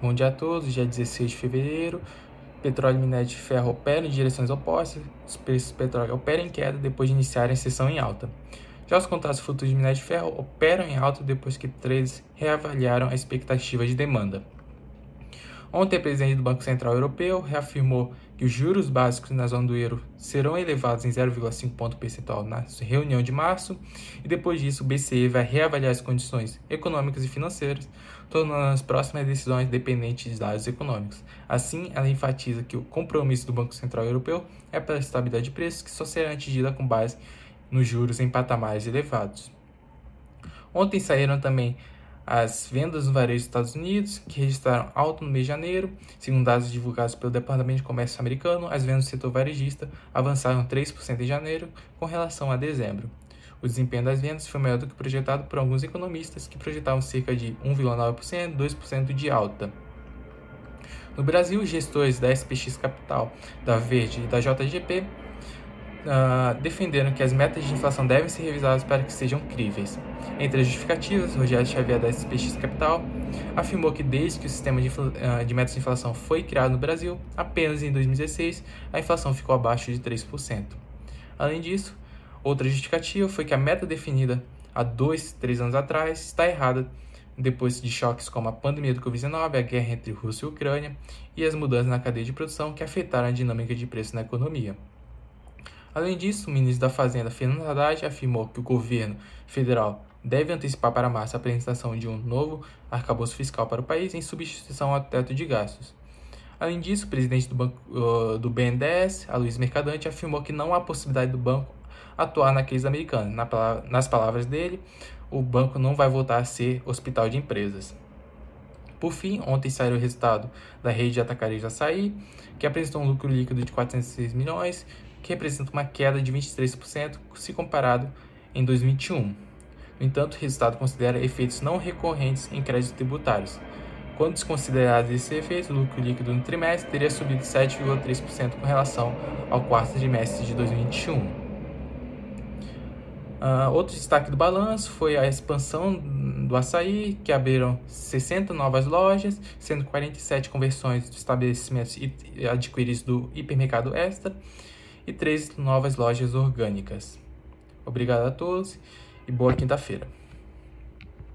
Bom dia a todos, dia 16 de fevereiro. Petróleo e minério de ferro operam em direções opostas. Os preços do petróleo operam em queda depois de iniciarem a sessão em alta. Já os contratos futuros de minério de ferro operam em alta depois que três reavaliaram a expectativa de demanda. Ontem, o presidente do Banco Central Europeu reafirmou que os juros básicos na zona do euro serão elevados em 0,5 ponto percentual na reunião de março, e depois disso o BCE vai reavaliar as condições econômicas e financeiras, tornando as próximas decisões dependentes de dados econômicos. Assim, ela enfatiza que o compromisso do Banco Central Europeu é pela estabilidade de preços, que só será atingida com base nos juros em patamares elevados. Ontem saíram também as vendas no varejo dos Estados Unidos, que registraram alta no mês de janeiro. Segundo dados divulgados pelo Departamento de Comércio americano, as vendas do setor varejista avançaram 3% em janeiro com relação a dezembro. O desempenho das vendas foi maior do que projetado por alguns economistas, que projetavam cerca de 1,9%, 2% de alta. No Brasil, gestores da SPX Capital, da Verde e da JGP uh, defenderam que as metas de inflação devem ser revisadas para que sejam críveis. Entre as justificativas, Rogério Xavier da SPX Capital afirmou que desde que o sistema de, uh, de metas de inflação foi criado no Brasil, apenas em 2016 a inflação ficou abaixo de 3%. Além disso, outra justificativa foi que a meta definida há dois, três anos atrás está errada depois de choques como a pandemia do Covid-19, a guerra entre Rússia e Ucrânia e as mudanças na cadeia de produção que afetaram a dinâmica de preço na economia. Além disso, o ministro da Fazenda, Fernando Haddad, afirmou que o governo federal deve antecipar para março a apresentação de um novo arcabouço fiscal para o país em substituição ao teto de gastos. Além disso, o presidente do, banco, uh, do BNDES, Luiz Mercadante, afirmou que não há possibilidade do banco atuar na crise americana. Na, nas palavras dele, o banco não vai voltar a ser hospital de empresas. Por fim, ontem saiu o resultado da rede de atacarejo açaí, que apresentou um lucro líquido de 406 milhões, que representa uma queda de 23% se comparado em 2021. No entanto, o resultado considera efeitos não recorrentes em créditos tributários. Quando desconsiderados esses efeitos, o lucro líquido no trimestre teria subido 7,3% com relação ao quarto trimestre de 2021. Uh, ah, outro destaque do balanço foi a expansão do açaí, que abriram 60 novas lojas, sendo 47 conversões de estabelecimentos adquiridos do hipermercado Extra e três novas lojas orgânicas. Obrigado a todos e boa quinta-feira.